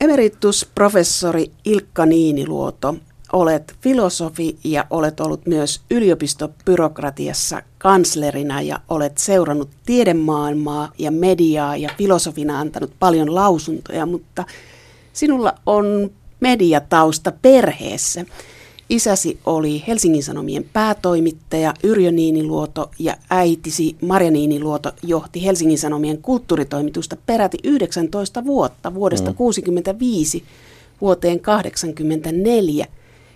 Emeritusprofessori Ilkka Niiniluoto, olet filosofi ja olet ollut myös yliopistobyrokratiassa kanslerina ja olet seurannut tiedemaailmaa ja mediaa ja filosofina antanut paljon lausuntoja, mutta sinulla on mediatausta perheessä. Isäsi oli Helsingin Sanomien päätoimittaja Yrjö Niiniluoto ja äitisi Marja Niiniluoto johti Helsingin Sanomien kulttuuritoimitusta peräti 19 vuotta vuodesta mm. 65 vuoteen 84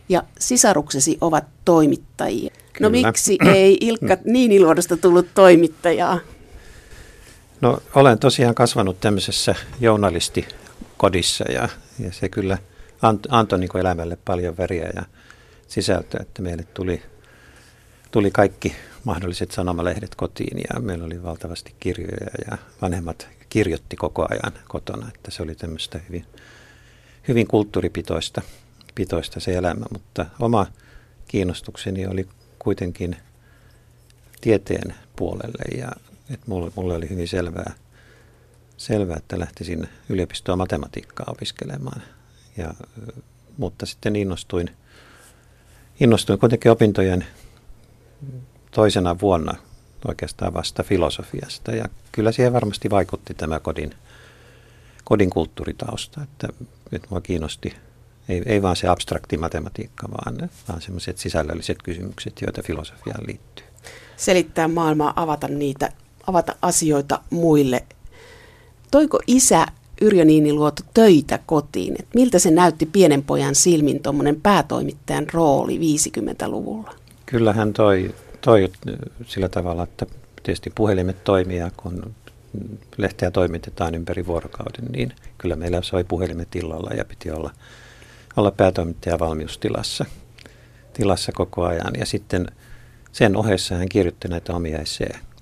ja sisaruksesi ovat toimittajia. No Kyllä. No miksi ei Ilkka Niiniluodosta tullut toimittajaa? No olen tosiaan kasvanut tämmöisessä journalistikodissa ja, ja se kyllä antoi niin elämälle paljon väriä ja sisältöä, että meille tuli, tuli kaikki mahdolliset sanomalehdet kotiin ja meillä oli valtavasti kirjoja ja vanhemmat kirjoitti koko ajan kotona, että se oli tämmöistä hyvin, hyvin kulttuuripitoista pitoista se elämä, mutta oma kiinnostukseni oli kuitenkin tieteen puolelle ja että mulle, mulle oli hyvin selvää, selvää, että lähtisin yliopistoa matematiikkaa opiskelemaan. Ja, mutta sitten innostuin – innostuin kuitenkin opintojen toisena vuonna oikeastaan vasta filosofiasta ja kyllä siihen varmasti vaikutti tämä kodin, kodin kulttuuritausta, että nyt mua kiinnosti ei, ei vaan se abstrakti matematiikka, vaan, vaan sellaiset sisällölliset kysymykset, joita filosofiaan liittyy. Selittää maailmaa, avata niitä, avata asioita muille. Toiko isä Yrjö Niiniluoto töitä kotiin. Et miltä se näytti pienen pojan silmin tuommoinen päätoimittajan rooli 50-luvulla? Kyllä hän toi, toi sillä tavalla, että tietysti puhelimet toimia, kun lehteä toimitetaan ympäri vuorokauden, niin kyllä meillä soi puhelimet illalla ja piti olla, olla päätoimittaja valmiustilassa tilassa koko ajan. Ja sitten sen ohessa hän kirjoitti näitä omia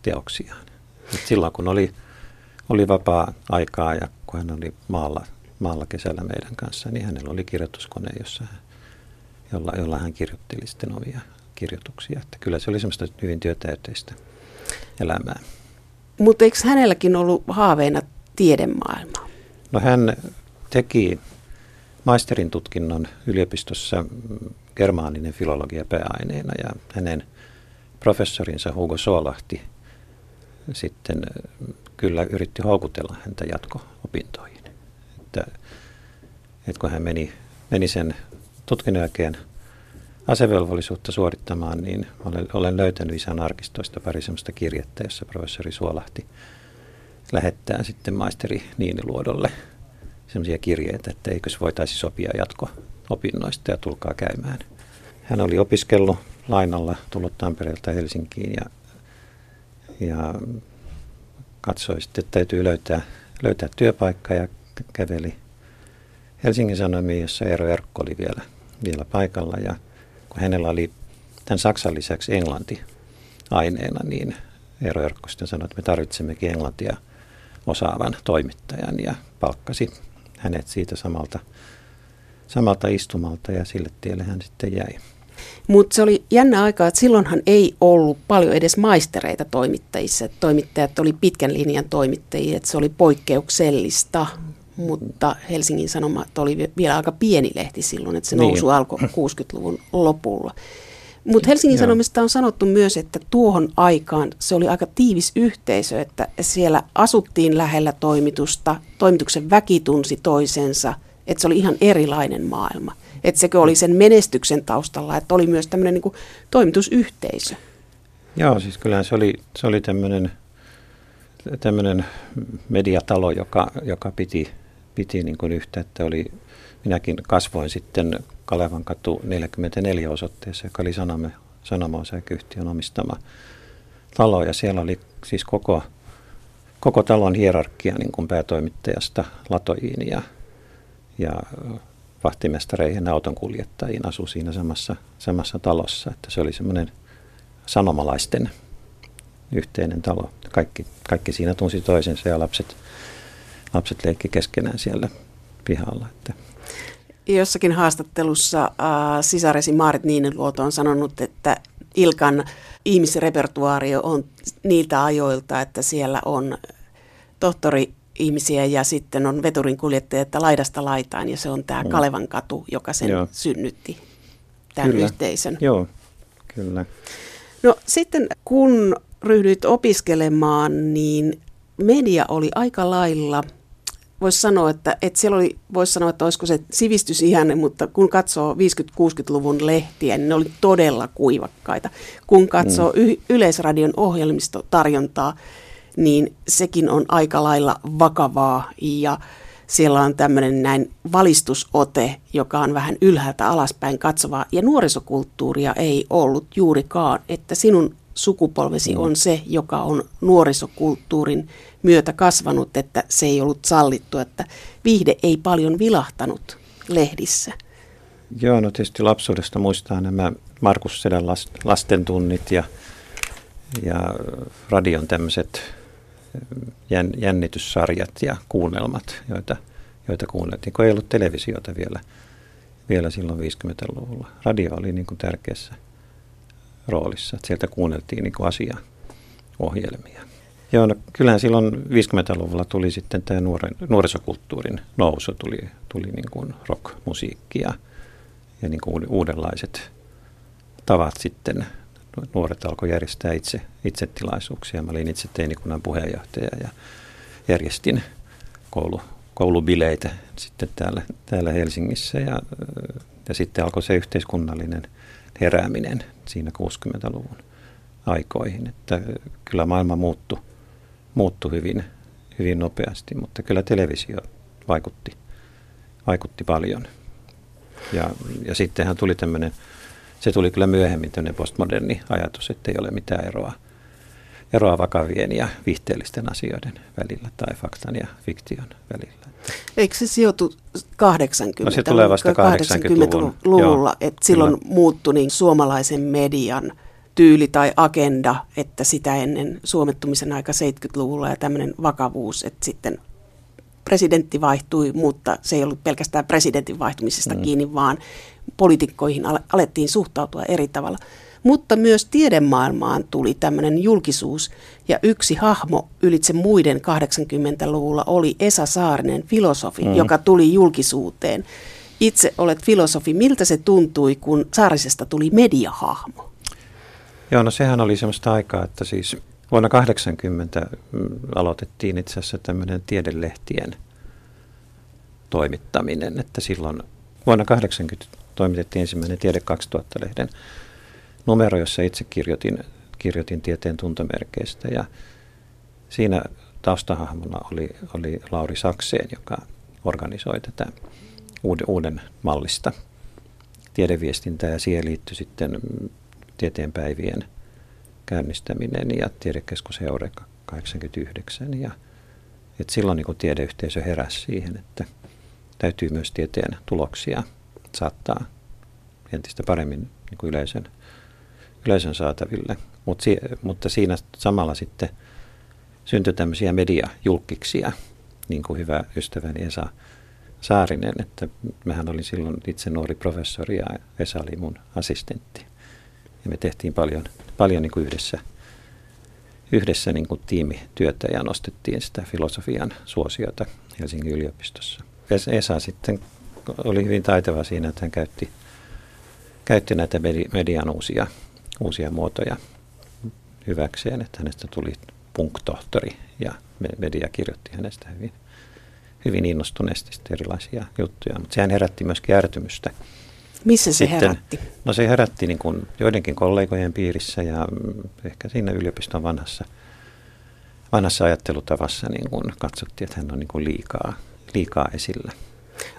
teoksiaan. silloin kun oli, oli vapaa aikaa ja kun hän oli maalla, maalla kesällä meidän kanssa, niin hänellä oli kirjoituskone, jossa hän, jolla, jolla hän kirjoitteli sitten omia kirjoituksia. Että kyllä se oli semmoista hyvin työtäyteistä elämää. Mutta eikö hänelläkin ollut haaveena tiedemaailma? No hän teki maisterin tutkinnon yliopistossa germaaninen filologia pääaineena ja hänen professorinsa Hugo Soolahti sitten kyllä yritti houkutella häntä jatko-opintoihin. Että, että kun hän meni, meni sen tutkinnon jälkeen asevelvollisuutta suorittamaan, niin olen, olen löytänyt isän arkistoista pari sellaista kirjettä, jossa professori Suolahti lähettää sitten maisteri Niiniluodolle sellaisia kirjeitä, että eikös voitaisi sopia jatko-opinnoista ja tulkaa käymään. Hän oli opiskellut lainalla, tullut Tampereelta Helsinkiin ja, ja katsoi sitten, että täytyy löytää, löytää työpaikka ja käveli Helsingin Sanomiin, jossa Eero Erkko oli vielä, vielä paikalla. Ja kun hänellä oli tämän Saksan lisäksi englanti aineena, niin Eero Erkko sitten sanoi, että me tarvitsemmekin englantia osaavan toimittajan ja palkkasi hänet siitä samalta, samalta istumalta ja sille tielle hän sitten jäi. Mutta se oli jännä aika, että silloinhan ei ollut paljon edes maistereita toimittajissa. Että toimittajat oli pitkän linjan toimittajia, että se oli poikkeuksellista. Mutta Helsingin Sanomat oli vielä aika pieni lehti silloin, että se niin. nousu alkoi 60-luvun lopulla. Mutta Helsingin Joo. Sanomista on sanottu myös, että tuohon aikaan se oli aika tiivis yhteisö, että siellä asuttiin lähellä toimitusta, toimituksen väki tunsi toisensa, että se oli ihan erilainen maailma. Että sekö oli sen menestyksen taustalla, että oli myös tämmöinen niin toimitusyhteisö. Joo, siis kyllähän se oli, se oli tämmöinen, tämmöinen mediatalo, joka, joka piti, piti niin kuin yhtä, että oli, minäkin kasvoin sitten Kalevan katu 44 osoitteessa, joka oli Sanome, sanoma omistama talo, ja siellä oli siis koko, koko talon hierarkia niin kuin päätoimittajasta latoiin ja, ja vahtimestareihin ja autonkuljettajiin asui siinä samassa, samassa talossa. Että se oli semmoinen sanomalaisten yhteinen talo. Kaikki, kaikki siinä tunsi toisensa ja lapset, lapset leikki keskenään siellä pihalla. Että. Jossakin haastattelussa äh, sisaresi Maarit Niiniluoto on sanonut, että Ilkan ihmisrepertuaario on niiltä ajoilta, että siellä on tohtori ihmisiä ja sitten on veturin kuljettaja, että laidasta laitaan ja se on tämä mm. Kalevan katu, joka sen Joo. synnytti, tämän kyllä. yhteisön. Joo, kyllä. No sitten kun ryhdyit opiskelemaan, niin media oli aika lailla, voisi sanoa, että, että siellä oli, voisi sanoa, että olisiko se sivistysihanne, mutta kun katsoo 50-60-luvun lehtiä, niin ne oli todella kuivakkaita. Kun katsoo mm. y- Yleisradion ohjelmistotarjontaa, niin sekin on aika lailla vakavaa ja siellä on tämmöinen näin valistusote, joka on vähän ylhäältä alaspäin katsovaa ja nuorisokulttuuria ei ollut juurikaan, että sinun sukupolvesi mm. on se, joka on nuorisokulttuurin myötä kasvanut, että se ei ollut sallittu, että viihde ei paljon vilahtanut lehdissä. Joo, no tietysti lapsuudesta muistaa nämä Markus Sedän lastentunnit ja, ja radion tämmöiset jännityssarjat ja kuunnelmat, joita, joita kuunneltiin, kun ei ollut televisiota vielä, vielä silloin 50-luvulla. Radio oli niin kuin tärkeässä roolissa, että sieltä kuunneltiin niin kuin asiaohjelmia. Joo, no kyllähän silloin 50-luvulla tuli sitten tämä nuoren, nuorisokulttuurin nousu, tuli, tuli niin kuin rock-musiikki ja, ja niin kuin uudenlaiset tavat sitten nuoret alkoi järjestää itse, itse tilaisuuksia. Mä olin itse teinikunnan puheenjohtaja ja järjestin koulu, koulubileitä sitten täällä, täällä Helsingissä ja, ja sitten alkoi se yhteiskunnallinen herääminen siinä 60-luvun aikoihin, että kyllä maailma muuttui, muuttui hyvin, hyvin nopeasti, mutta kyllä televisio vaikutti, vaikutti paljon. Ja, ja sittenhän tuli tämmöinen se tuli kyllä myöhemmin tämmöinen postmoderni ajatus, että ei ole mitään eroa, eroa vakavien ja viihteellisten asioiden välillä tai faktan ja fiktion välillä. Eikö se sijoitu 80 No se tulee vasta 80-luvulla, että silloin kyllä. muuttui niin suomalaisen median tyyli tai agenda, että sitä ennen suomettumisen aika 70-luvulla ja tämmöinen vakavuus, että sitten presidentti vaihtui, mutta se ei ollut pelkästään presidentin vaihtumisesta mm. kiinni, vaan poliitikkoihin alettiin suhtautua eri tavalla. Mutta myös tiedemaailmaan tuli tämmöinen julkisuus ja yksi hahmo ylitse muiden 80-luvulla oli Esa Saarinen, filosofi, mm. joka tuli julkisuuteen. Itse olet filosofi. Miltä se tuntui, kun Saarisesta tuli mediahahmo? Joo, no sehän oli semmoista aikaa, että siis vuonna 80 mm, aloitettiin itse asiassa tämmöinen tiedelehtien toimittaminen, että silloin vuonna 80 toimitettiin ensimmäinen Tiede 2000-lehden numero, jossa itse kirjoitin, kirjoitin tieteen tuntomerkeistä. Ja siinä taustahahmona oli, oli Lauri Sakseen, joka organisoi tätä uuden, uuden mallista tiedeviestintää. Ja siihen liittyi sitten tieteenpäivien käynnistäminen ja tiedekeskus Eureka 89 ja et silloin niin tiedeyhteisö heräsi siihen, että täytyy myös tieteen tuloksia saattaa entistä paremmin niin kuin yleisön, yleisön saataville. Mut si, mutta siinä samalla sitten syntyi tämmöisiä mediajulkkiksia, niin kuin hyvä ystäväni Esa Saarinen, että mähän olin silloin itse nuori professori ja Esa oli mun assistentti. Ja me tehtiin paljon, paljon niin kuin yhdessä, yhdessä niin kuin tiimityötä ja nostettiin sitä filosofian suosiota Helsingin yliopistossa. Esa sitten oli hyvin taitava siinä, että hän käytti, käytti näitä median uusia, uusia muotoja hyväkseen, että hänestä tuli punktohtori ja media kirjoitti hänestä hyvin, hyvin innostuneesti erilaisia juttuja, mutta sehän herätti myös ärtymystä. Missä se Sitten, herätti? No se herätti niin kuin joidenkin kollegojen piirissä ja ehkä siinä yliopiston vanhassa, vanhassa ajattelutavassa niin kuin katsottiin, että hän on niin kuin liikaa, liikaa esillä.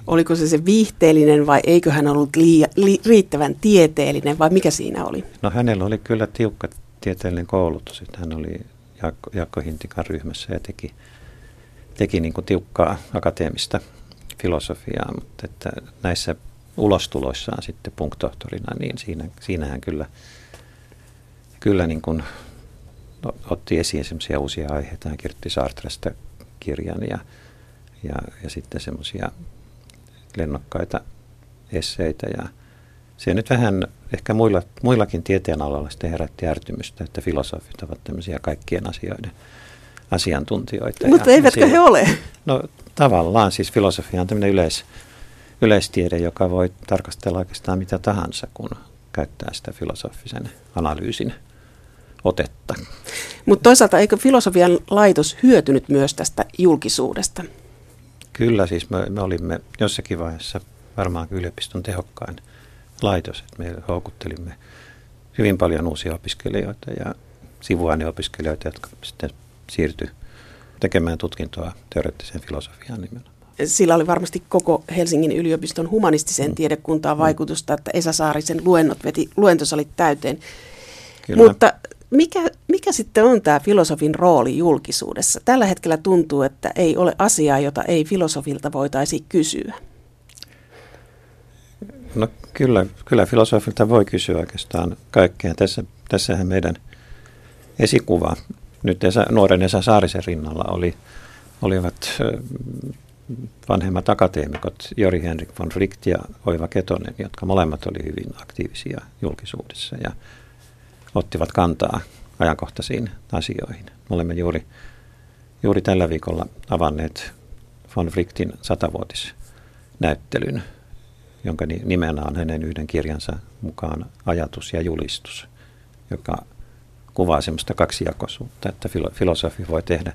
Oliko se se viihteellinen vai eikö hän ollut liia, li, riittävän tieteellinen vai mikä siinä oli? No hänellä oli kyllä tiukka tieteellinen koulutus. Että hän oli Jaakko, Jaakko Hintikan ryhmässä ja teki, teki niin kuin tiukkaa akateemista filosofiaa, mutta että näissä ulostuloissaan sitten punktohtorina, niin siinä, siinähän kyllä, kyllä niin kuin otti esiin semmoisia uusia aiheita. Hän kirjoitti Sartresta kirjan ja, ja, ja sitten semmoisia lennokkaita esseitä ja se nyt vähän ehkä muilla, muillakin tieteenaloilla sitten herätti ärtymystä, että filosofit ovat tämmöisiä kaikkien asioiden asiantuntijoita. Mutta eivätkö siellä, he ole? No tavallaan, siis filosofia on tämmöinen yleis, yleistiede, joka voi tarkastella oikeastaan mitä tahansa, kun käyttää sitä filosofisen analyysin otetta. Mutta toisaalta eikö filosofian laitos hyötynyt myös tästä julkisuudesta? Kyllä, siis me, me olimme jossakin vaiheessa varmaan yliopiston tehokkain laitos, että me houkuttelimme hyvin paljon uusia opiskelijoita ja sivuaineopiskelijoita, jotka sitten siirtyi tekemään tutkintoa teoreettiseen filosofiaan nimenomaan. Sillä oli varmasti koko Helsingin yliopiston humanistiseen mm. tiedekuntaan mm. vaikutusta, että Esa Saarisen luennot veti, luentos oli täyteen. Kyllä. Mutta mikä, mikä sitten on tämä filosofin rooli julkisuudessa? Tällä hetkellä tuntuu, että ei ole asiaa, jota ei filosofilta voitaisi kysyä. No kyllä, kyllä filosofilta voi kysyä oikeastaan kaikkea. Tässä, tässähän meidän esikuva nyt Esa, nuoren Esa Saarisen rinnalla oli, olivat vanhemmat akateemikot Jori Henrik von Fricht ja Oiva Ketonen, jotka molemmat oli hyvin aktiivisia julkisuudessa ja ottivat kantaa ajankohtaisiin asioihin. Me olemme juuri, juuri tällä viikolla avanneet von Frichtin satavuotisnäyttelyn, jonka nimenä on hänen yhden kirjansa mukaan ajatus ja julistus, joka kuvaa semmoista kaksijakoisuutta, että filosofi voi tehdä,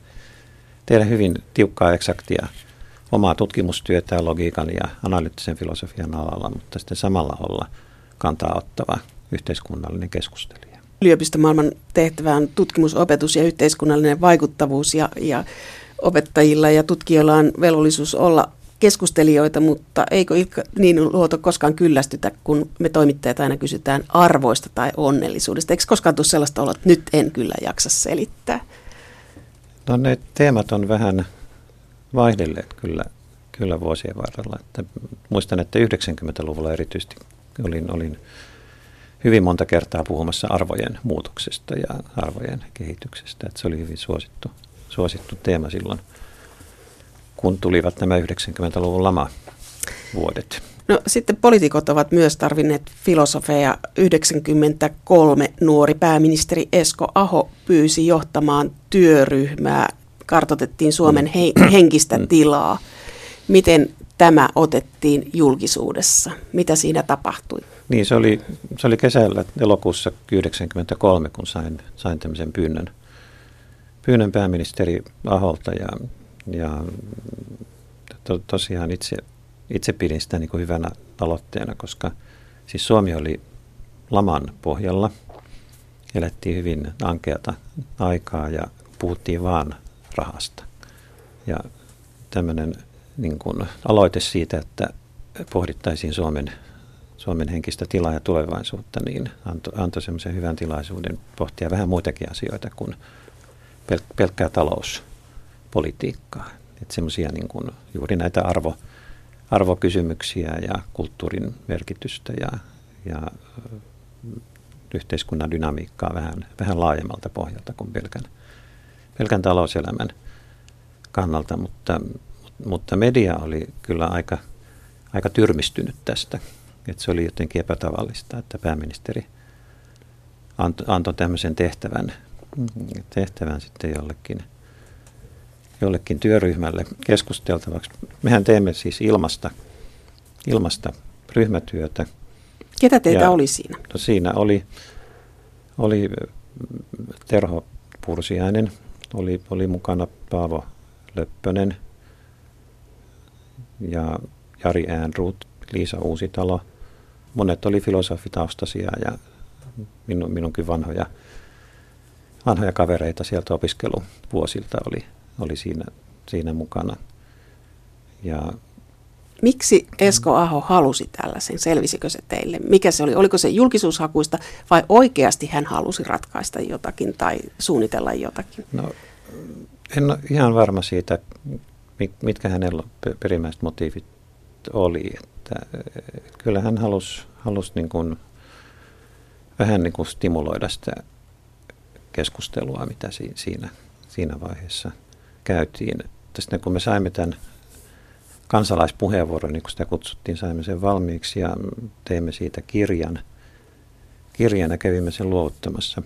tehdä hyvin tiukkaa eksaktia omaa tutkimustyötä logiikan ja analyyttisen filosofian alalla, mutta sitten samalla olla kantaa ottava yhteiskunnallinen keskustelija. Yliopistomaailman tehtävä on tutkimus, opetus ja yhteiskunnallinen vaikuttavuus ja, ja opettajilla ja tutkijoilla on velvollisuus olla keskustelijoita, mutta eikö Ilkka niin luoto koskaan kyllästytä, kun me toimittajat aina kysytään arvoista tai onnellisuudesta? Eikö koskaan tule sellaista olla, että nyt en kyllä jaksa selittää? No ne teemat on vähän vaihdelleet kyllä, kyllä vuosien varrella. Että muistan, että 90-luvulla erityisesti olin, olin hyvin monta kertaa puhumassa arvojen muutoksesta ja arvojen kehityksestä. Että se oli hyvin suosittu, suosittu teema silloin – kun tulivat nämä 90-luvun lama vuodet. No sitten poliitikot ovat myös tarvinneet filosofeja. 93 nuori pääministeri Esko Aho pyysi johtamaan työryhmää. Kartotettiin Suomen mm. he- henkistä mm. tilaa. Miten tämä otettiin julkisuudessa? Mitä siinä tapahtui? Niin, se oli, se oli kesällä elokuussa 1993, kun sain, sain tämmöisen pyynnön, pyynnön pääministeri Aholta ja ja to, tosiaan itse, itse pidin sitä niin kuin hyvänä aloitteena, koska siis Suomi oli laman pohjalla. Elettiin hyvin ankeata aikaa ja puhuttiin vaan rahasta. Ja tämmöinen niin kuin aloite siitä, että pohdittaisiin Suomen, Suomen henkistä tilaa ja tulevaisuutta, niin antoi, antoi semmoisen hyvän tilaisuuden pohtia vähän muitakin asioita kuin pel- pelkkää talous politiikkaa. Että semmoisia niin kuin juuri näitä arvo, arvokysymyksiä ja kulttuurin merkitystä ja, ja yhteiskunnan dynamiikkaa vähän, vähän laajemmalta pohjalta kuin pelkän, pelkän talouselämän kannalta, mutta, mutta media oli kyllä aika, aika tyrmistynyt tästä. Että se oli jotenkin epätavallista, että pääministeri antoi, antoi tämmöisen tehtävän, tehtävän sitten jollekin – jollekin työryhmälle keskusteltavaksi. Mehän teemme siis ilmasta, ilmasta ryhmätyötä. Ketä teitä ja, oli siinä? No siinä oli, oli Terho Pursiainen, oli, oli mukana Paavo Löppönen ja Jari Äänruut, Liisa Uusitalo. Monet oli filosofitaustasia ja minun, minunkin vanhoja, vanhoja kavereita sieltä opiskeluvuosilta oli, oli siinä, siinä mukana. Ja Miksi Esko Aho halusi tällaisen? Selvisikö se teille? Mikä se oli? Oliko se julkisuushakuista vai oikeasti hän halusi ratkaista jotakin tai suunnitella jotakin? No, en ole ihan varma siitä, mitkä hänellä perimmäiset motiivit oli. Että, kyllä hän halusi, halusi niin kuin, vähän niin kuin stimuloida sitä keskustelua, mitä siinä, siinä vaiheessa – käytiin. Tästä kun me saimme tämän kansalaispuheenvuoron, niin kuin sitä kutsuttiin, saimme sen valmiiksi ja teimme siitä kirjan. Kirjana kävimme sen luovuttamassa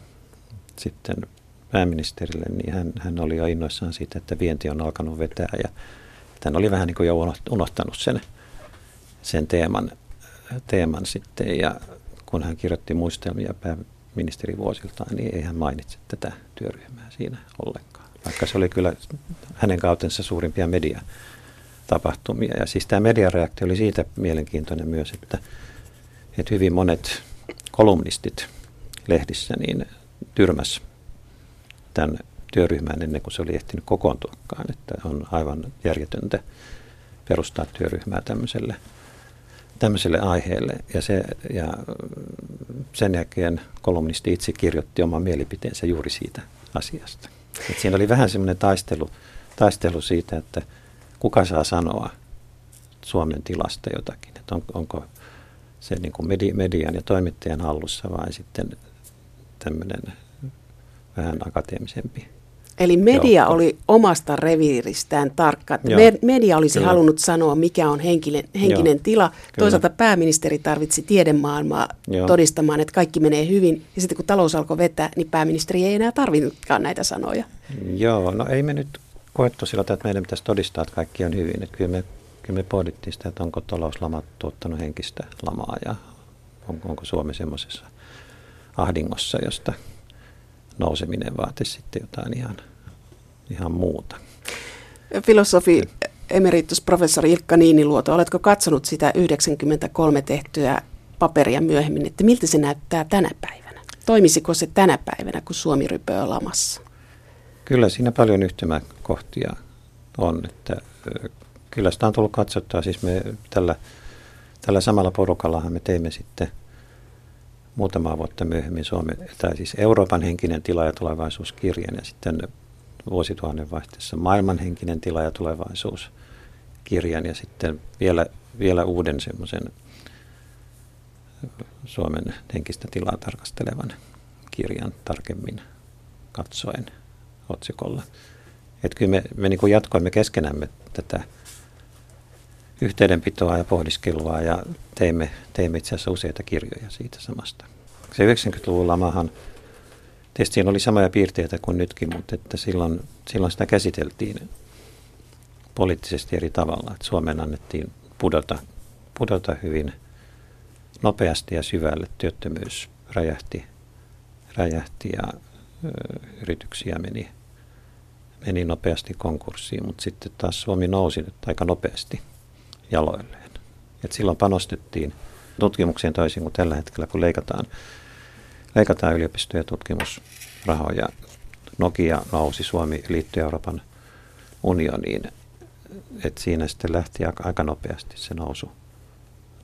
sitten pääministerille, niin hän, hän oli jo innoissaan siitä, että vienti on alkanut vetää ja hän oli vähän niin kuin jo unohtanut sen, sen teeman, teeman sitten ja kun hän kirjoitti muistelmia pääministerivuosiltaan, niin ei hän mainitse tätä työryhmää siinä ollenkaan. Vaikka se oli kyllä hänen kautensa suurimpia mediatapahtumia. Ja siis tämä mediareaktio oli siitä mielenkiintoinen myös, että, että hyvin monet kolumnistit lehdissä niin tyrmäs tämän työryhmän ennen kuin se oli ehtinyt kokoontuakaan. Että on aivan järjetöntä perustaa työryhmää tämmöiselle, tämmöiselle aiheelle. Ja, se, ja sen jälkeen kolumnisti itse kirjoitti oman mielipiteensä juuri siitä asiasta. Et siinä oli vähän semmoinen taistelu, taistelu siitä, että kuka saa sanoa Suomen tilasta jotakin. Että on, onko se niin kuin median ja toimittajan hallussa vai sitten tämmöinen vähän akateemisempi. Eli media joukko. oli omasta reviiristään tarkka. Joo, media olisi kyllä. halunnut sanoa, mikä on henkinen, henkinen Joo, tila. Kyllä. Toisaalta pääministeri tarvitsi tiedemaailmaa Joo. todistamaan, että kaikki menee hyvin. Ja sitten kun talous alkoi vetää, niin pääministeri ei enää tarvinnutkaan näitä sanoja. Joo, no ei me nyt koettu sillä että meidän pitäisi todistaa, että kaikki on hyvin. Että kyllä, me, kyllä me pohdittiin sitä, että onko talouslama tuottanut henkistä lamaa ja on, onko Suomi semmoisessa ahdingossa, josta nouseminen vaatisi sitten jotain ihan, ihan muuta. Filosofi emeritusprofessori Ilkka Niiniluoto, oletko katsonut sitä 93 tehtyä paperia myöhemmin, että miltä se näyttää tänä päivänä? Toimisiko se tänä päivänä, kun Suomi rypöö lamassa? Kyllä siinä paljon yhtymäkohtia on, että kyllä sitä on tullut katsottua. Siis me tällä, tällä samalla porukallahan me teimme sitten – muutamaa vuotta myöhemmin Suomen, tai siis Euroopan henkinen tila ja tulevaisuuskirjan ja sitten vuosituhannen vaihteessa maailman henkinen tila ja tulevaisuuskirjan ja sitten vielä, vielä uuden semmoisen Suomen henkistä tilaa tarkastelevan kirjan tarkemmin katsoen otsikolla. Että kyllä me, me niin jatkoimme keskenämme tätä yhteydenpitoa ja pohdiskelua ja teimme, teimme itse asiassa useita kirjoja siitä samasta. Se 90-luvun lamahan, tietysti siinä oli samoja piirteitä kuin nytkin, mutta että silloin, silloin sitä käsiteltiin poliittisesti eri tavalla. Että Suomen annettiin pudota, pudota hyvin nopeasti ja syvälle. Työttömyys räjähti, räjähti ja ö, yrityksiä meni, meni nopeasti konkurssiin, mutta sitten taas Suomi nousi nyt aika nopeasti – jaloilleen. Et silloin panostettiin tutkimukseen toisin kuin tällä hetkellä, kun leikataan, leikataan yliopisto- ja tutkimusrahoja. Nokia nousi, Suomi liittyi Euroopan unioniin. Et siinä sitten lähti aika, aika nopeasti se nousu,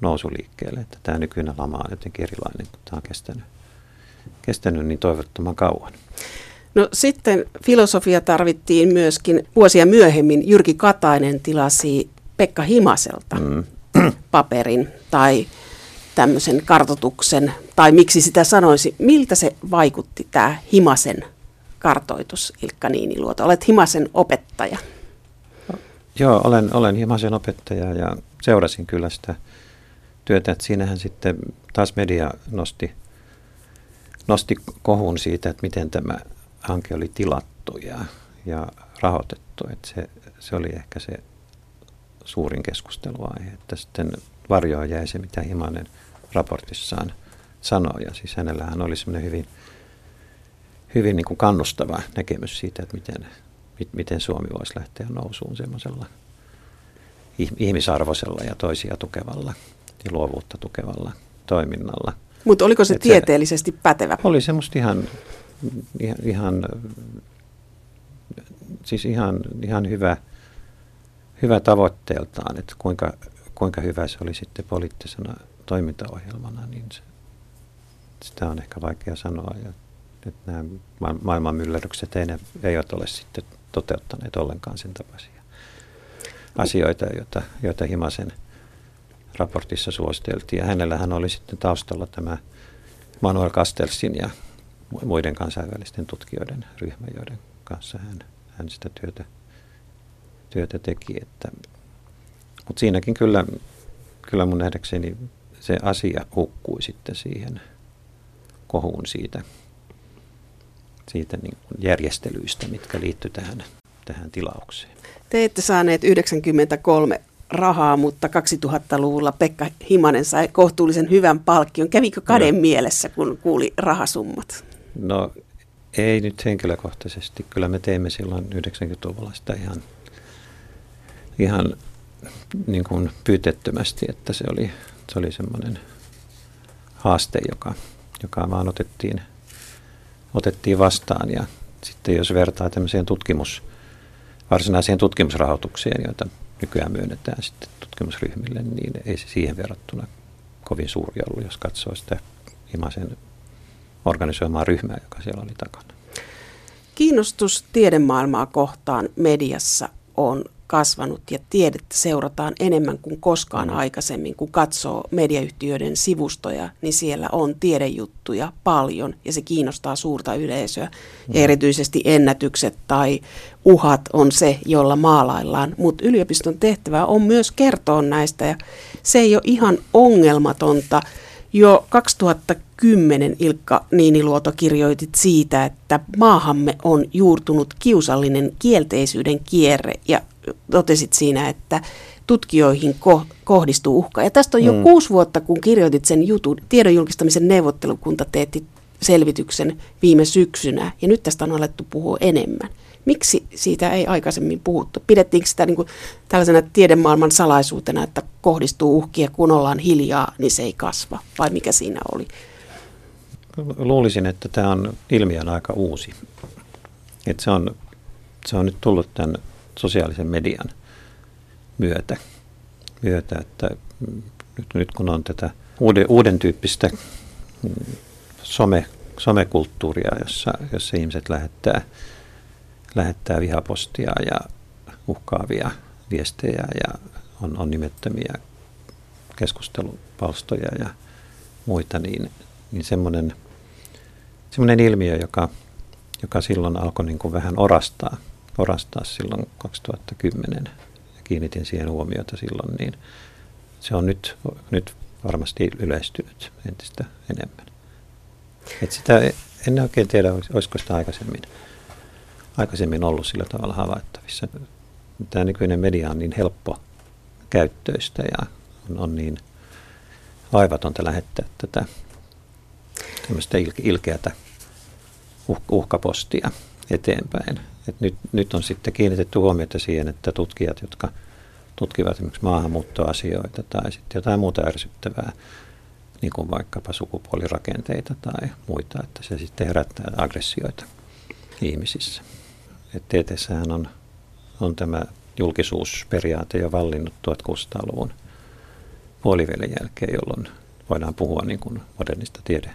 nousu liikkeelle. Että tämä nykyinen lama on jotenkin erilainen, kun tämä on kestänyt, kestänyt niin toivottoman kauan. No sitten filosofia tarvittiin myöskin vuosia myöhemmin. Jyrki Katainen tilasi Pekka Himaselta mm. paperin tai tämmöisen kartotuksen, tai miksi sitä sanoisi, miltä se vaikutti tämä Himasen kartoitus, Ilkka Niiniluoto? Olet Himasen opettaja. Joo, olen, olen Himasen opettaja ja seurasin kyllä sitä työtä, että siinähän sitten taas media nosti, nosti kohun siitä, että miten tämä hanke oli tilattu ja, ja rahoitettu. Että se, se oli ehkä se suurin keskusteluaihe. Että sitten varjoa jäi se, mitä Himanen raportissaan sanoi. Ja siis hänellähän oli semmoinen hyvin, hyvin niin kuin kannustava näkemys siitä, että miten, miten Suomi voisi lähteä nousuun semmoisella ihmisarvoisella ja toisia tukevalla ja luovuutta tukevalla toiminnalla. Mutta oliko se Et tieteellisesti se, pätevä? Oli semmoista ihan, ihan, ihan siis ihan, ihan hyvä – hyvä tavoitteeltaan, että kuinka, kuinka hyvä se oli sitten poliittisena toimintaohjelmana, niin se, sitä on ehkä vaikea sanoa. Ja nyt nämä maailman myllerrykset ei, eivät ole sitten toteuttaneet ollenkaan sen tapaisia asioita, joita, joita Himasen raportissa suositeltiin. Ja hänellähän oli sitten taustalla tämä Manuel Castelsin ja muiden kansainvälisten tutkijoiden ryhmä, joiden kanssa hän, hän sitä työtä työtä teki. Että, mutta siinäkin kyllä, kyllä mun nähdäkseni se asia hukkui sitten siihen kohuun siitä siitä niin kuin järjestelyistä, mitkä liittyy tähän, tähän tilaukseen. Te ette saaneet 93 rahaa, mutta 2000-luvulla Pekka Himanen sai kohtuullisen hyvän palkkion. Kävikö kaden no. mielessä, kun kuuli rahasummat? No ei nyt henkilökohtaisesti. Kyllä me teimme silloin 90-luvulla sitä ihan, ihan niin kuin pyytettömästi, että se oli, se oli semmoinen haaste, joka, joka vaan otettiin, otettiin vastaan. Ja sitten jos vertaa tämmöiseen tutkimus, varsinaiseen tutkimusrahoitukseen, joita nykyään myönnetään sitten tutkimusryhmille, niin ei se siihen verrattuna kovin suuri ollut, jos katsoo sitä Imasen organisoimaa ryhmää, joka siellä oli takana. Kiinnostus tiedemaailmaa kohtaan mediassa on kasvanut ja tiedettä seurataan enemmän kuin koskaan aikaisemmin. Kun katsoo mediayhtiöiden sivustoja, niin siellä on tiedejuttuja paljon ja se kiinnostaa suurta yleisöä. Ja erityisesti ennätykset tai uhat on se, jolla maalaillaan. Mutta yliopiston tehtävä on myös kertoa näistä ja se ei ole ihan ongelmatonta. Jo 2010 Ilkka Niiniluoto kirjoitit siitä, että maahamme on juurtunut kiusallinen kielteisyyden kierre ja totesit siinä, että tutkijoihin ko- kohdistuu uhka. Ja tästä on jo mm. kuusi vuotta, kun kirjoitit sen jutun. Tiedon julkistamisen neuvottelukunta teetti selvityksen viime syksynä, ja nyt tästä on alettu puhua enemmän. Miksi siitä ei aikaisemmin puhuttu? Pidettiinkö sitä niin kuin tällaisena tiedemaailman salaisuutena, että kohdistuu uhkia, kun ollaan hiljaa, niin se ei kasva? Vai mikä siinä oli? Luulisin, että tämä on ilmiön aika uusi. Että se, on, se on nyt tullut tämän sosiaalisen median myötä, myötä että nyt, nyt kun on tätä uuden, uuden tyyppistä some, somekulttuuria, jossa, jossa ihmiset lähettää, lähettää vihapostia ja uhkaavia viestejä ja on, on nimettömiä keskustelupalstoja ja muita, niin, niin semmoinen, semmoinen ilmiö, joka, joka silloin alkoi niin kuin vähän orastaa orastaa silloin 2010 ja kiinnitin siihen huomiota silloin, niin se on nyt, nyt varmasti yleistynyt entistä enemmän. Et sitä en oikein tiedä, olisiko sitä aikaisemmin, aikaisemmin ollut sillä tavalla havaittavissa. Tämä nykyinen media on niin helppo käyttöistä ja on, on niin vaivatonta lähettää tätä tämmöistä ilkeätä uh, uhkapostia eteenpäin. Et nyt, nyt on sitten kiinnitetty huomiota siihen, että tutkijat, jotka tutkivat esimerkiksi maahanmuuttoasioita tai sitten jotain muuta ärsyttävää, niin kuin vaikkapa sukupuolirakenteita tai muita, että se sitten herättää aggressioita ihmisissä. Et tieteessähän on, on tämä julkisuusperiaate jo vallinnut 1600-luvun puolivälin jälkeen, jolloin voidaan puhua niin kuin modernista tiede,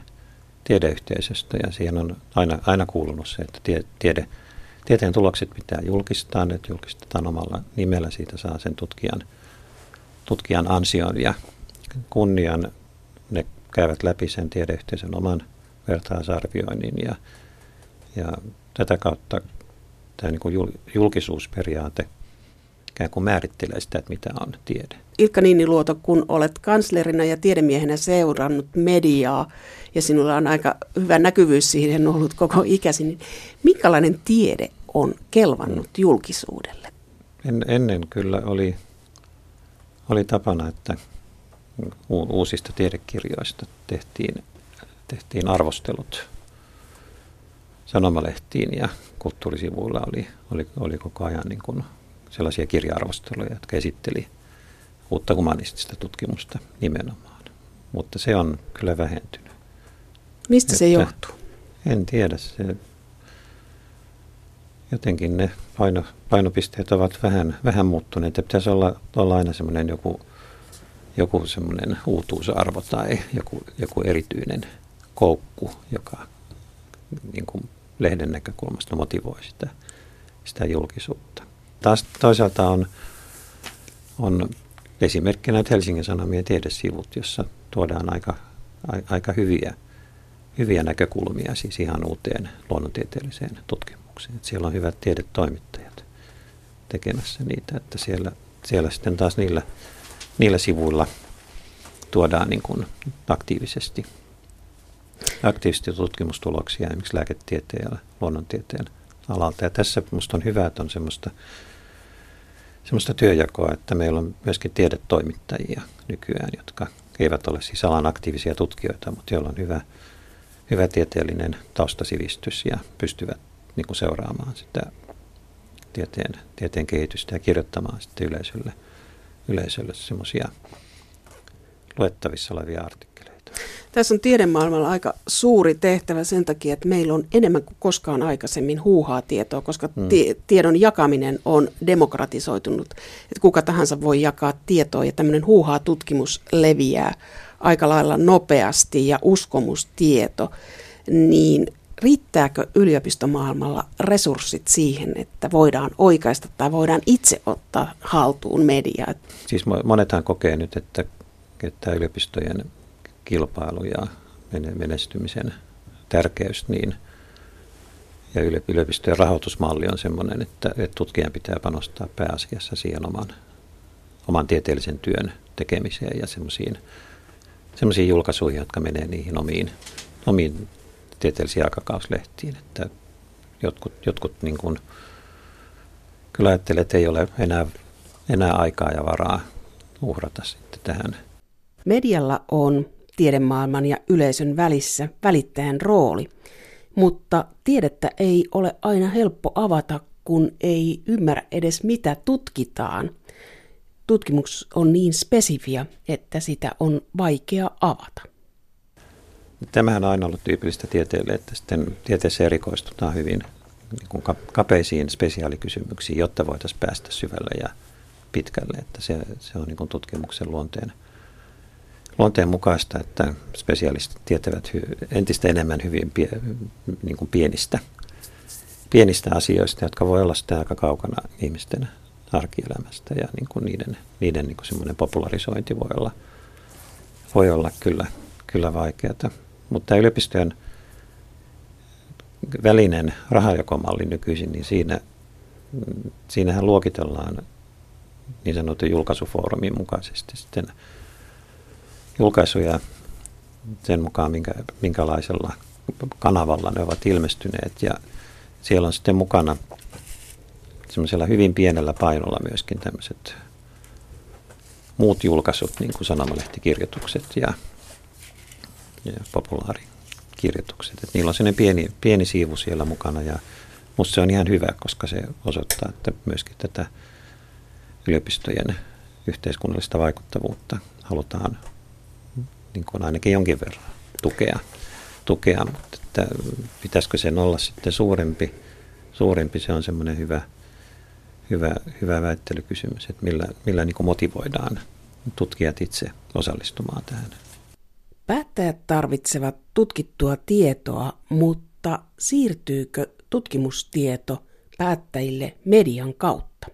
tiedeyhteisöstä ja siihen on aina, aina kuulunut se, että tie, tiede Tieteen tulokset pitää julkistaa, ne julkistetaan omalla nimellä, siitä saa sen tutkijan, tutkijan ansion ja kunnian. Ne käyvät läpi sen tiedeyhteisön oman vertaisarvioinnin ja, ja tätä kautta tämä niin kuin julkisuusperiaate ikään kuin määrittelee sitä, että mitä on tiede. Ilkka Niiniluoto, kun olet kanslerina ja tiedemiehenä seurannut mediaa ja sinulla on aika hyvä näkyvyys siihen ollut koko ikäsi, niin minkälainen tiede on kelvannut julkisuudelle? En, ennen kyllä oli, oli tapana, että uusista tiedekirjoista tehtiin, tehtiin arvostelut sanomalehtiin ja kulttuurisivuilla oli, oli, oli koko ajan niin kuin sellaisia kirja-arvosteluja, jotka esitteli uutta humanistista tutkimusta nimenomaan. Mutta se on kyllä vähentynyt. Mistä se johtuu? En tiedä. Se, jotenkin ne paino, painopisteet ovat vähän, vähän muuttuneet. Ja pitäisi olla, olla aina semmoinen joku, joku semmoinen uutuusarvo tai joku, joku erityinen koukku, joka niin kuin lehden näkökulmasta motivoi sitä, sitä julkisuutta. Taas toisaalta on, on esimerkkinä nyt Helsingin Sanomien tiedesivut, jossa tuodaan aika, aika hyviä, hyviä näkökulmia siis ihan uuteen luonnontieteelliseen tutkimukseen. Että siellä on hyvät tiedetoimittajat tekemässä niitä, että siellä, siellä sitten taas niillä, niillä sivuilla tuodaan niin kuin aktiivisesti aktiivisesti tutkimustuloksia esimerkiksi lääketieteen ja luonnontieteen alalta. Ja tässä minusta on hyvä, että on semmoista, semmoista työjakoa, että meillä on myöskin tiedetoimittajia nykyään, jotka eivät ole siis alan aktiivisia tutkijoita, mutta joilla on hyvä, hyvä tieteellinen taustasivistys ja pystyvät niin kuin seuraamaan sitä tieteen, tieteen kehitystä ja kirjoittamaan sitten yleisölle, yleisölle semmoisia luettavissa olevia artikkeleita. Tässä on tiedemaailmalla aika suuri tehtävä sen takia, että meillä on enemmän kuin koskaan aikaisemmin huuhaa tietoa, koska mm. tie- tiedon jakaminen on demokratisoitunut. Että kuka tahansa voi jakaa tietoa ja tämmöinen huuhaa tutkimus leviää aika lailla nopeasti ja uskomustieto, niin riittääkö yliopistomaailmalla resurssit siihen, että voidaan oikaista tai voidaan itse ottaa haltuun mediaa? Siis monethan kokee nyt, että, että yliopistojen kilpailu ja menestymisen tärkeys niin, ja yliopistojen rahoitusmalli on sellainen, että, että tutkijan pitää panostaa pääasiassa siihen oman, oman tieteellisen työn tekemiseen ja semmoisiin semmoisiin julkaisuihin, jotka menee niihin omiin, omiin tieteellisiin aikakauslehtiin. Että jotkut, jotkut niin kuin, kyllä ajattelee, että ei ole enää, enää aikaa ja varaa uhrata sitten tähän. Medialla on tiedemaailman ja yleisön välissä välittäjän rooli, mutta tiedettä ei ole aina helppo avata, kun ei ymmärrä edes mitä tutkitaan. Tutkimus on niin spesifiä, että sitä on vaikea avata. Tämähän on aina ollut tyypillistä tieteelle, että sitten tieteessä erikoistutaan hyvin niin kuin kapeisiin spesiaalikysymyksiin, jotta voitaisiin päästä syvälle ja pitkälle. Että se, se on niin kuin tutkimuksen luonteen, luonteen mukaista, että spesialistit tietävät hy, entistä enemmän hyvin pie, niin kuin pienistä, pienistä asioista, jotka voi olla sitten aika kaukana ihmisten arkielämästä ja niin kuin niiden, niiden niin kuin popularisointi voi olla, voi olla kyllä, kyllä vaikeaa. Mutta yliopistojen välinen rahajakomalli nykyisin, niin siinä, siinähän luokitellaan niin sanotun julkaisufoorumin mukaisesti sitten julkaisuja sen mukaan, minkä, minkälaisella kanavalla ne ovat ilmestyneet. Ja siellä on sitten mukana semmoisella hyvin pienellä painolla myöskin tämmöiset muut julkaisut, niin kuin sanomalehtikirjoitukset ja ja populaarikirjoitukset. Et niillä on sellainen pieni, pieni siivu siellä mukana ja musta se on ihan hyvä, koska se osoittaa, että myöskin tätä yliopistojen yhteiskunnallista vaikuttavuutta halutaan niin kuin ainakin jonkin verran tukea. tukea mutta että pitäisikö sen olla sitten suurempi, suurempi se on semmoinen hyvä, hyvä, hyvä väittelykysymys, että millä, millä niin kuin motivoidaan tutkijat itse osallistumaan tähän. Päättäjät tarvitsevat tutkittua tietoa, mutta siirtyykö tutkimustieto päättäjille median kautta?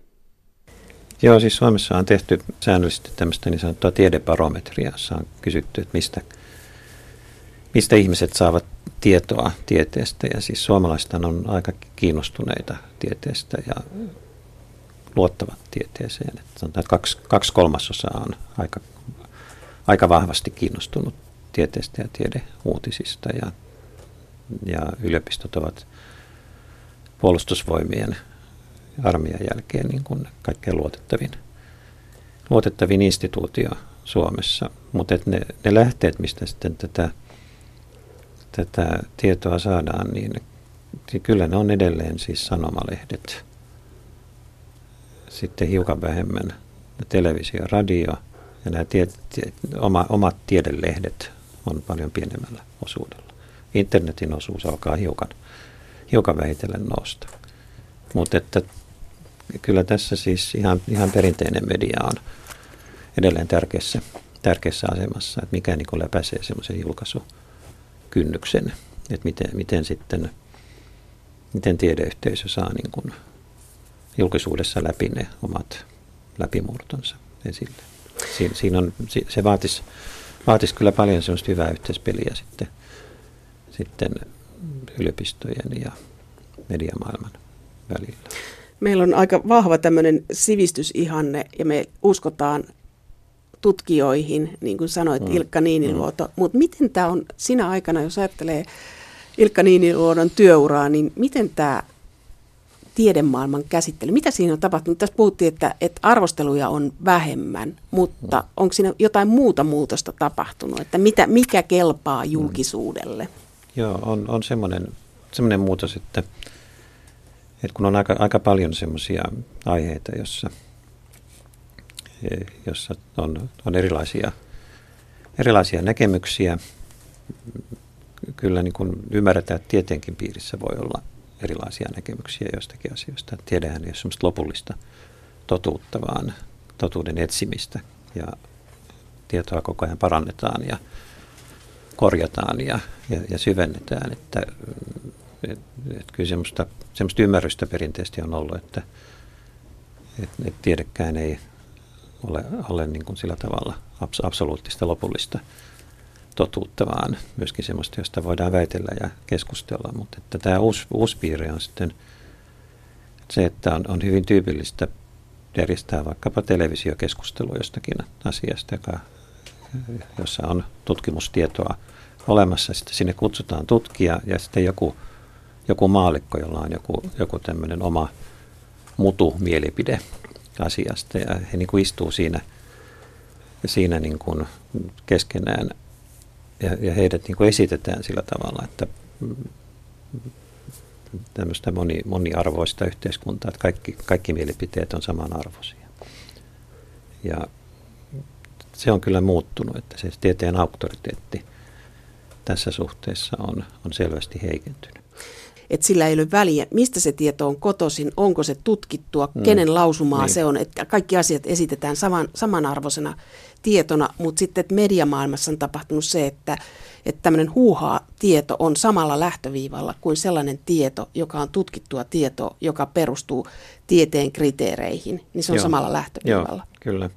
Joo, siis Suomessa on tehty säännöllisesti tämmöistä niin sanottua tiedebarometria, jossa on kysytty, että mistä, mistä ihmiset saavat tietoa tieteestä. Ja siis suomalaiset on aika kiinnostuneita tieteestä ja luottavat tieteeseen. Että sanotaan, että kaksi, kaksi kolmasosaa on aika, aika vahvasti kiinnostunut tieteestä ja tiedeuutisista ja, ja yliopistot ovat puolustusvoimien armeijan jälkeen niin kuin kaikkein luotettavin, luotettavin instituutio Suomessa. Mutta ne, ne lähteet, mistä sitten tätä, tätä tietoa saadaan, niin kyllä ne on edelleen siis sanomalehdet. Sitten hiukan vähemmän televisio, radio ja nämä tie, tie, oma, omat tiedelehdet on paljon pienemmällä osuudella. Internetin osuus alkaa hiukan, hiukan vähitellen nousta. Mutta että kyllä tässä siis ihan, ihan perinteinen media on edelleen tärkeässä, tärkeässä asemassa, että mikä niin läpäisee semmoisen julkaisukynnyksen, että miten, miten sitten miten tiedeyhteisö saa niin kuin julkisuudessa läpi ne omat läpimurtonsa esille. Siin, siinä on, se vaatisi vaatisi kyllä paljon semmoista hyvää yhteispeliä sitten, sitten yliopistojen ja mediamaailman välillä. Meillä on aika vahva tämmöinen sivistysihanne ja me uskotaan tutkijoihin, niin kuin sanoit mm. Ilkka Niiniluoto, mm. mutta miten tämä on sinä aikana, jos ajattelee Ilkka Niiniluodon työuraa, niin miten tämä tiedemaailman käsittely, mitä siinä on tapahtunut? Tässä puhuttiin, että, että arvosteluja on vähemmän, mutta mm. onko siinä jotain muuta muutosta tapahtunut, että mitä, mikä kelpaa mm. julkisuudelle? Mm. Joo, on, on semmoinen, semmoinen muutos, että, että kun on aika, aika paljon semmoisia aiheita, jossa, jossa on, on erilaisia, erilaisia näkemyksiä, kyllä niin kuin ymmärretään, että tieteenkin piirissä voi olla erilaisia näkemyksiä joistakin asioista. Tiedehän ei ole semmoista lopullista totuutta, vaan totuuden etsimistä ja tietoa koko ajan parannetaan ja korjataan ja, ja, ja syvennetään. Että, et, et kyllä semmoista, semmoista ymmärrystä perinteisesti on ollut, että et, et tiedekään ei ole, ole niin kuin sillä tavalla abs, absoluuttista lopullista totuutta, vaan myöskin semmoista, josta voidaan väitellä ja keskustella. Mutta että tämä uusi, uusi piirre on sitten se, että on, on hyvin tyypillistä järjestää vaikkapa televisiokeskustelua jostakin asiasta, joka, jossa on tutkimustietoa olemassa. Sitten sinne kutsutaan tutkija ja sitten joku, joku maalikko, jolla on joku, joku tämmöinen oma mutu mielipide asiasta. Ja he niin kuin istuu siinä, siinä niin kuin keskenään ja, ja heidät niin kuin esitetään sillä tavalla, että tämmöistä moni, moniarvoista yhteiskuntaa, että kaikki, kaikki mielipiteet on samanarvoisia. Ja se on kyllä muuttunut, että se tieteen auktoriteetti tässä suhteessa on, on selvästi heikentynyt. Että sillä ei ole väliä, mistä se tieto on kotoisin, onko se tutkittua, mm. kenen lausumaa niin. se on, että kaikki asiat esitetään saman, samanarvoisena tietona, mutta sitten että mediamaailmassa on tapahtunut se, että, että tämmöinen huuhaa tieto on samalla lähtöviivalla kuin sellainen tieto, joka on tutkittua tieto, joka perustuu tieteen kriteereihin, niin se on Joo. samalla lähtöviivalla. Joo, kyllä.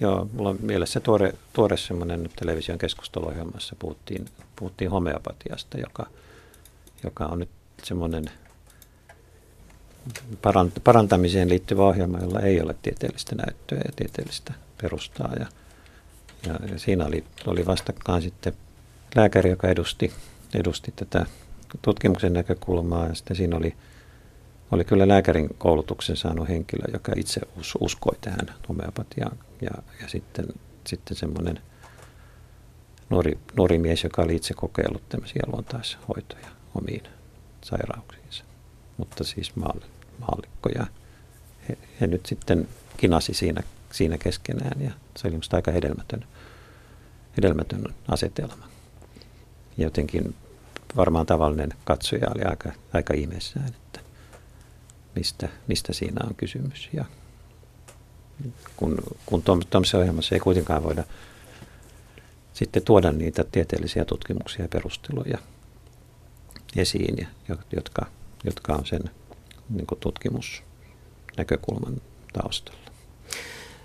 Joo, mulla on mielessä tuore, tuore semmoinen television keskusteluohjelmassa puhuttiin, puhuttiin homeopatiasta, joka, joka on nyt semmoinen parantamiseen liittyvä ohjelma, jolla ei ole tieteellistä näyttöä ja tieteellistä perustaa. Ja, ja, ja siinä oli, oli vastakkain sitten lääkäri, joka edusti, edusti tätä tutkimuksen näkökulmaa. Ja sitten siinä oli, oli kyllä lääkärin koulutuksen saanut henkilö, joka itse us, uskoi tähän homeopatiaan. Ja, ja sitten, sitten semmoinen nuori, nuori mies, joka oli itse kokeillut tämmöisiä luontaishoitoja omiin sairauksiinsa, mutta siis maallikko ja he, he nyt sitten kinasi siinä siinä keskenään ja se oli aika hedelmätön, hedelmätön asetelma. Jotenkin varmaan tavallinen katsoja oli aika, aika ihmeessään, että mistä, mistä siinä on kysymys. Ja kun, kun tuollaisessa ohjelmassa ei kuitenkaan voida sitten tuoda niitä tieteellisiä tutkimuksia ja perusteluja esiin, jotka, jotka on sen niin tutkimusnäkökulman taustalla.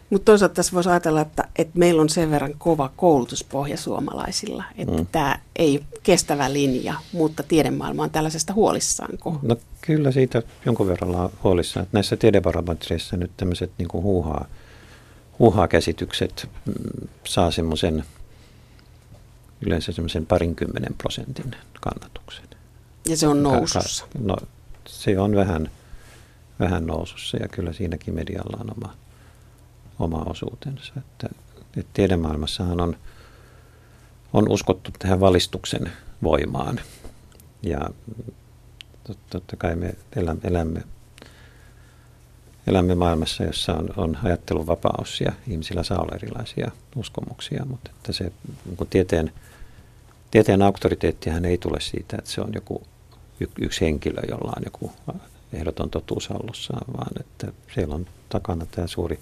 Mutta toisaalta tässä voisi ajatella, että, että meillä on sen verran kova koulutuspohja suomalaisilla, että mm. tämä ei kestävä linja, mutta tiedemaailma on tällaisesta huolissaanko? No kyllä siitä jonkun verran ollaan huolissaan. Että näissä tiedebarometreissa nyt tämmöiset niin huuhaa, huuhaa käsitykset mm, saa semmoisen yleensä semmoisen parinkymmenen prosentin kannatuksen. Ja se on nousussa? Ka- no se on vähän, vähän nousussa ja kyllä siinäkin medialla on oma oma osuutensa. Että, että tiedemaailmassahan on, on uskottu tähän valistuksen voimaan. Ja totta kai me elämme, elämme, elämme maailmassa, jossa on, on ajatteluvapaus ja ihmisillä saa olla erilaisia uskomuksia, mutta että se niin tieteen, tieteen auktoriteettihan ei tule siitä, että se on joku yksi henkilö, jolla on joku ehdoton totuus hallussaan, vaan että siellä on takana tämä suuri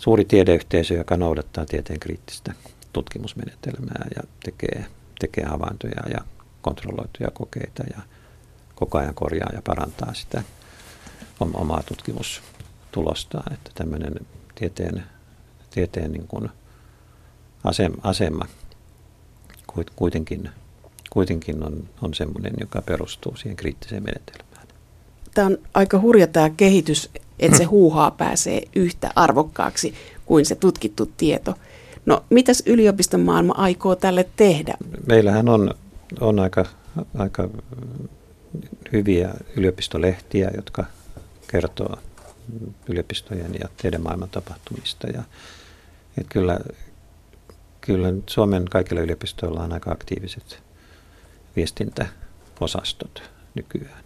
suuri tiedeyhteisö, joka noudattaa tieteen kriittistä tutkimusmenetelmää ja tekee, tekee havaintoja ja kontrolloituja kokeita ja koko ajan korjaa ja parantaa sitä omaa tutkimustulostaan. Että tämmöinen tieteen, tieteen niin kuin asema, asema kuitenkin, kuitenkin on, on semmoinen, joka perustuu siihen kriittiseen menetelmään. Tämä on aika hurja tämä kehitys, että se huuhaa pääsee yhtä arvokkaaksi kuin se tutkittu tieto. No, mitäs yliopiston maailma aikoo tälle tehdä? Meillähän on, on aika, aika hyviä yliopistolehtiä, jotka kertoo yliopistojen ja tiedemaailman tapahtumista. Ja, et kyllä, kyllä Suomen kaikilla yliopistoilla on aika aktiiviset viestintäosastot nykyään.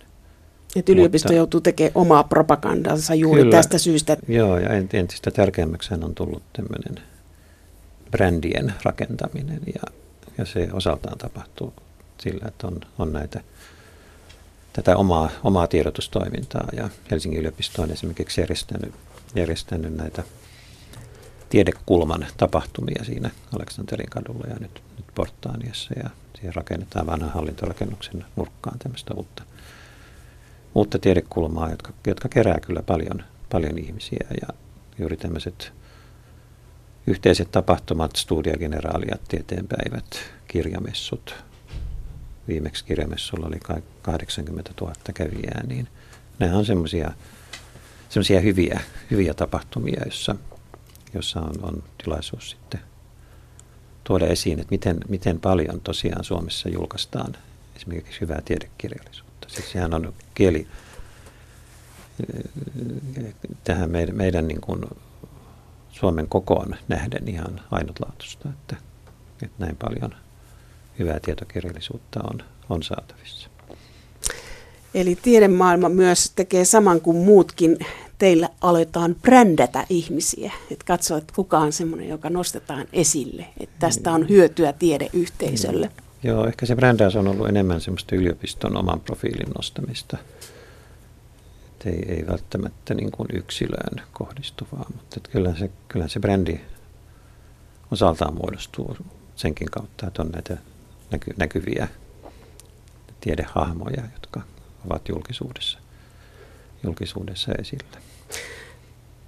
Että yliopisto Mutta, joutuu tekemään omaa propagandansa juuri kyllä, tästä syystä. Joo, ja entistä tärkeämmäksi on tullut tämmöinen brändien rakentaminen, ja, ja se osaltaan tapahtuu sillä, että on, on näitä tätä omaa, omaa tiedotustoimintaa ja Helsingin yliopisto on esimerkiksi järjestänyt, järjestänyt näitä tiedekulman tapahtumia siinä Aleksanterin kadulla ja nyt, nyt Portaaniassa ja siihen rakennetaan vanhan hallintorakennuksen nurkkaan tämmöistä uutta, uutta tiedekulmaa, jotka, jotka kerää kyllä paljon, paljon ihmisiä ja juuri tämmöiset yhteiset tapahtumat, studiageneraaliat, tieteenpäivät, kirjamessut, viimeksi kirjamessulla oli 80 000 kävijää, niin nämä on semmoisia hyviä, hyviä tapahtumia, jossa, jossa on, on tilaisuus sitten tuoda esiin, että miten, miten paljon tosiaan Suomessa julkaistaan esimerkiksi hyvää tiedekirjallisuutta. Siis sehän on kieli tähän meidän, meidän niin kuin Suomen kokoon nähden ihan ainutlaatuista, että, että näin paljon hyvää tietokirjallisuutta on, on saatavissa. Eli tiedemaailma myös tekee saman kuin muutkin. Teillä aletaan brändätä ihmisiä. Että katsoa, että kuka on semmoinen, joka nostetaan esille. Että tästä on hyötyä tiedeyhteisölle. Mm. Joo, ehkä se brändäys on ollut enemmän semmoista yliopiston oman profiilin nostamista. Ei, ei välttämättä niin kuin yksilöön kohdistuvaa, mutta kyllä, se, kyllä se brändi osaltaan muodostuu senkin kautta, että on näitä näky, näkyviä tiedehahmoja, jotka ovat julkisuudessa, julkisuudessa esillä.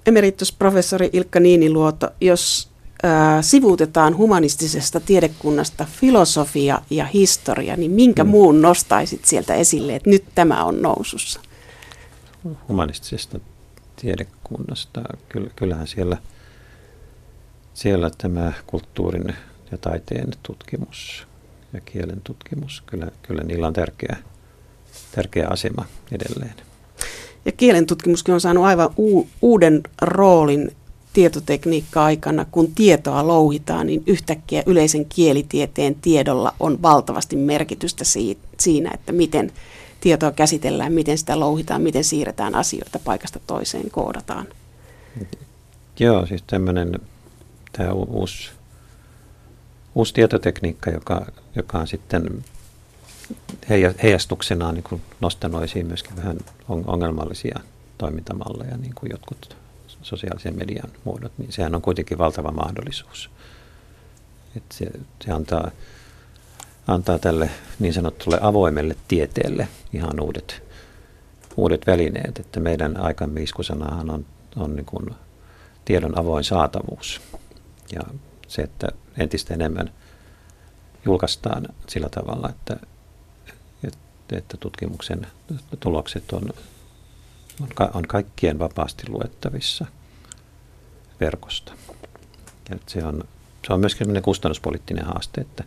Emeritusprofessori Ilkka Niiniluoto, jos ää, sivuutetaan humanistisesta tiedekunnasta filosofia ja historia, niin minkä hmm. muun nostaisit sieltä esille, että nyt tämä on nousussa? Humanistisesta tiedekunnasta, kyllähän siellä, siellä tämä kulttuurin ja taiteen tutkimus ja kielen tutkimus. Kyllä, kyllä niillä on tärkeä, tärkeä asema edelleen. Ja kielen tutkimuskin on saanut aivan u- uuden roolin tietotekniikka-aikana, kun tietoa louhitaan, niin yhtäkkiä yleisen kielitieteen tiedolla on valtavasti merkitystä siinä, että miten tietoa käsitellään, miten sitä louhitaan, miten siirretään asioita paikasta toiseen, koodataan. Joo, siis tämmöinen tämä uusi uusi tietotekniikka, joka, joka on sitten heijastuksena niin kuin nostanut esiin myöskin vähän ongelmallisia toimintamalleja, niin kuin jotkut sosiaalisen median muodot, niin sehän on kuitenkin valtava mahdollisuus. että se, se antaa, antaa tälle niin sanottulle avoimelle tieteelle ihan uudet, uudet välineet, että meidän aikamme iskusanahan on, on niin kuin tiedon avoin saatavuus. Ja se, että entistä enemmän julkaistaan sillä tavalla, että, että tutkimuksen tulokset on, on, on kaikkien vapaasti luettavissa verkosta. Ja se, on, se on myöskin sellainen kustannuspoliittinen haaste, että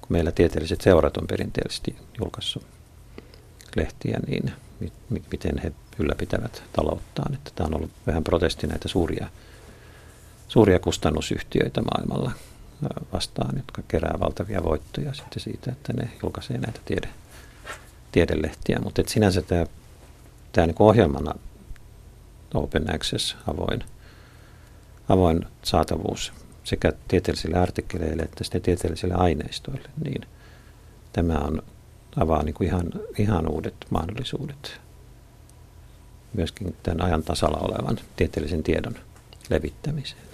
kun meillä tieteelliset seurat on perinteellisesti julkaissut lehtiä, niin miten he ylläpitävät talouttaan. Että tämä on ollut vähän protesti näitä suuria suuria kustannusyhtiöitä maailmalla vastaan, jotka kerää valtavia voittoja sitten siitä, että ne julkaisee näitä tiede, tiedelehtiä. Mutta sinänsä tämä, tämä niin ohjelmana Open Access, avoin, avoin saatavuus sekä tieteellisille artikkeleille että sitten tieteellisille aineistoille, niin tämä on, avaa niin kuin ihan, ihan uudet mahdollisuudet myöskin tämän ajan tasalla olevan tieteellisen tiedon levittämiseen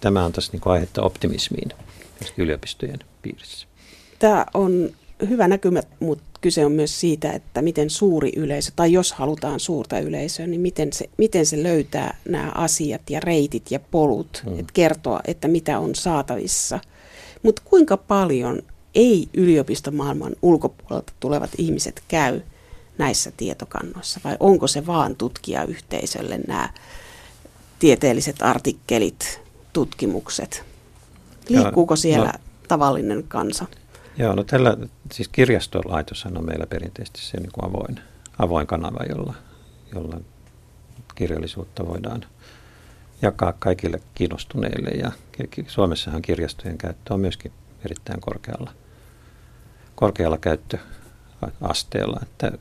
tämä on tässä niin aihetta optimismiin yliopistojen piirissä. Tämä on hyvä näkymä, mutta kyse on myös siitä, että miten suuri yleisö, tai jos halutaan suurta yleisöä, niin miten se, miten se löytää nämä asiat ja reitit ja polut, mm. että kertoa, että mitä on saatavissa. Mutta kuinka paljon ei yliopistomaailman ulkopuolelta tulevat ihmiset käy näissä tietokannoissa, vai onko se vaan tutkijayhteisölle nämä tieteelliset artikkelit, tutkimukset? Liikkuuko siellä no, tavallinen kansa? Joo, no tällä, siis kirjastolaitos on meillä perinteisesti se niin kuin avoin, avoin kanava, jolla, jolla kirjallisuutta voidaan jakaa kaikille kiinnostuneille. Ja Suomessahan kirjastojen käyttö on myöskin erittäin korkealla, korkealla käyttöasteella, että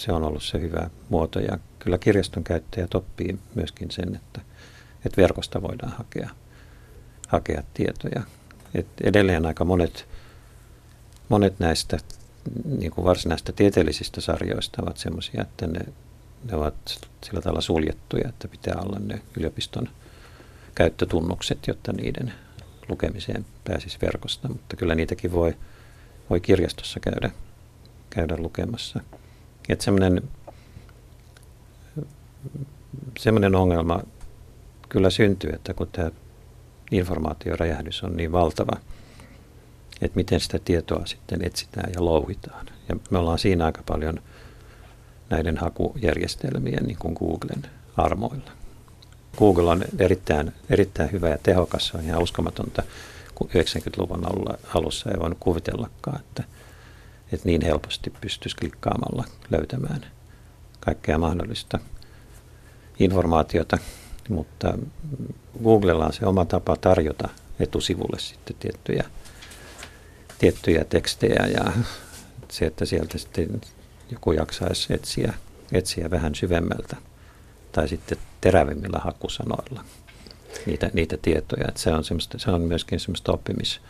se on ollut se hyvä muoto. Ja kyllä kirjaston käyttäjät oppii myöskin sen, että, että verkosta voidaan hakea, hakea tietoja. Et edelleen aika monet, monet näistä niin kuin varsinaista tieteellisistä sarjoista ovat sellaisia, että ne, ne ovat sillä tavalla suljettuja, että pitää olla ne yliopiston käyttötunnukset, jotta niiden lukemiseen pääsisi verkosta, mutta kyllä niitäkin voi, voi kirjastossa käydä, käydä lukemassa. Että semmoinen, semmoinen ongelma kyllä syntyy, että kun tämä informaatioräjähdys on niin valtava, että miten sitä tietoa sitten etsitään ja louhitaan. Ja me ollaan siinä aika paljon näiden hakujärjestelmien, niin kuin Googlen, armoilla. Google on erittäin, erittäin hyvä ja tehokas, se on ihan uskomatonta, kun 90-luvun alussa ei voinut kuvitellakaan, että, että niin helposti pystyisi klikkaamalla löytämään kaikkea mahdollista informaatiota, mutta Googlella on se oma tapa tarjota etusivulle sitten tiettyjä, tiettyjä tekstejä ja se, että sieltä sitten joku jaksaisi etsiä, etsiä vähän syvemmältä tai sitten terävimmillä hakusanoilla niitä, niitä tietoja. Että se, on se on myöskin semmoista oppimis,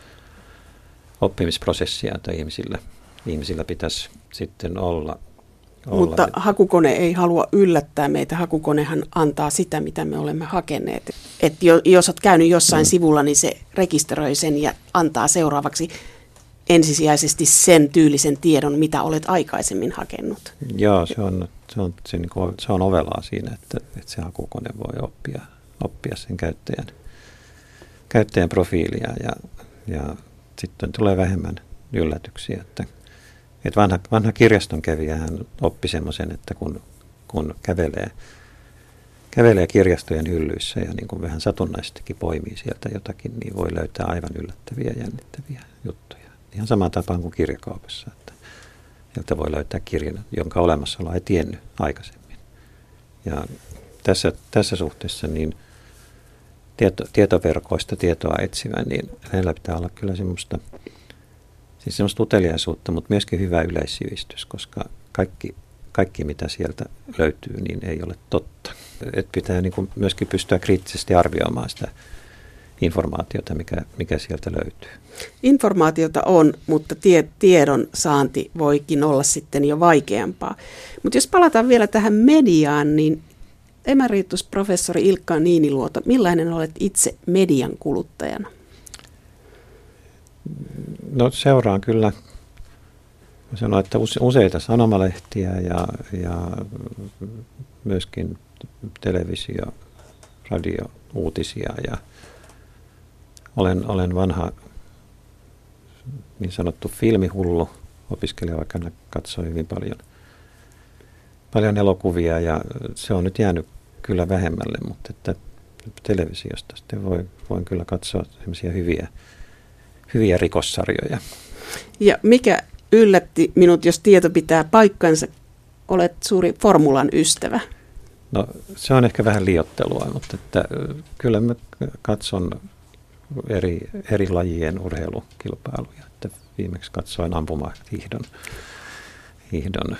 oppimisprosessia, että ihmisillä, ihmisillä pitäisi sitten olla. olla. Mutta hakukone ei halua yllättää meitä. Hakukonehan antaa sitä, mitä me olemme hakeneet. Et jos olet käynyt jossain mm. sivulla, niin se rekisteröi sen ja antaa seuraavaksi ensisijaisesti sen tyylisen tiedon, mitä olet aikaisemmin hakenut. Joo, se on, se on, se, niin se on ovelaa siinä, että, että se hakukone voi oppia, oppia sen käyttäjän, käyttäjän profiilia ja, ja sitten tulee vähemmän yllätyksiä. Että, että vanha, vanha kirjaston hän oppi semmoisen, että kun, kun kävelee, kävelee kirjastojen hyllyissä ja niin kuin vähän satunnaisestikin poimii sieltä jotakin, niin voi löytää aivan yllättäviä jännittäviä juttuja. Ihan samaan tapaan kuin kirjakaupassa, että sieltä voi löytää kirjan, jonka olemassaolo ei tiennyt aikaisemmin. Ja tässä, tässä suhteessa niin tieto, tietoverkoista tietoa etsivän, niin hänellä pitää olla kyllä semmoista, siis semmoista uteliaisuutta, mutta myöskin hyvä yleissivistys, koska kaikki, kaikki mitä sieltä löytyy, niin ei ole totta. Et pitää niin kuin myöskin pystyä kriittisesti arvioimaan sitä informaatiota, mikä, mikä sieltä löytyy. Informaatiota on, mutta tie, tiedon saanti voikin olla sitten jo vaikeampaa. Mutta jos palataan vielä tähän mediaan, niin emeritusprofessori Ilkka Niiniluoto, millainen olet itse median kuluttajana? No seuraan kyllä, sanoin, että useita sanomalehtiä ja, ja myöskin televisio, radio, uutisia ja olen, olen vanha niin sanottu filmihullu. Opiskelija vaikka katsoi hyvin paljon, paljon elokuvia ja se on nyt jäänyt kyllä vähemmälle, mutta että televisiosta sitten voi, voin kyllä katsoa sellaisia hyviä, hyviä rikossarjoja. Ja mikä yllätti minut, jos tieto pitää paikkansa, olet suuri formulan ystävä. No se on ehkä vähän liottelua, mutta että kyllä mä katson eri, eri lajien urheilukilpailuja. Että viimeksi katsoin ampumahiihdon hiihdon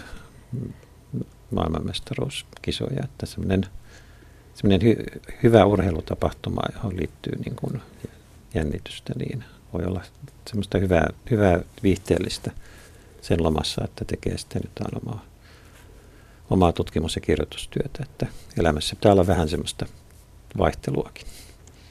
maailmanmestaruuskisoja. Että semmoinen, semmoinen hy, hyvä urheilutapahtuma, johon liittyy niin kuin jännitystä, niin voi olla semmoista hyvää, hyvää viihteellistä sen lomassa, että tekee sitten jotain omaa, omaa tutkimus- ja kirjoitustyötä. Että elämässä pitää olla vähän semmoista vaihteluakin.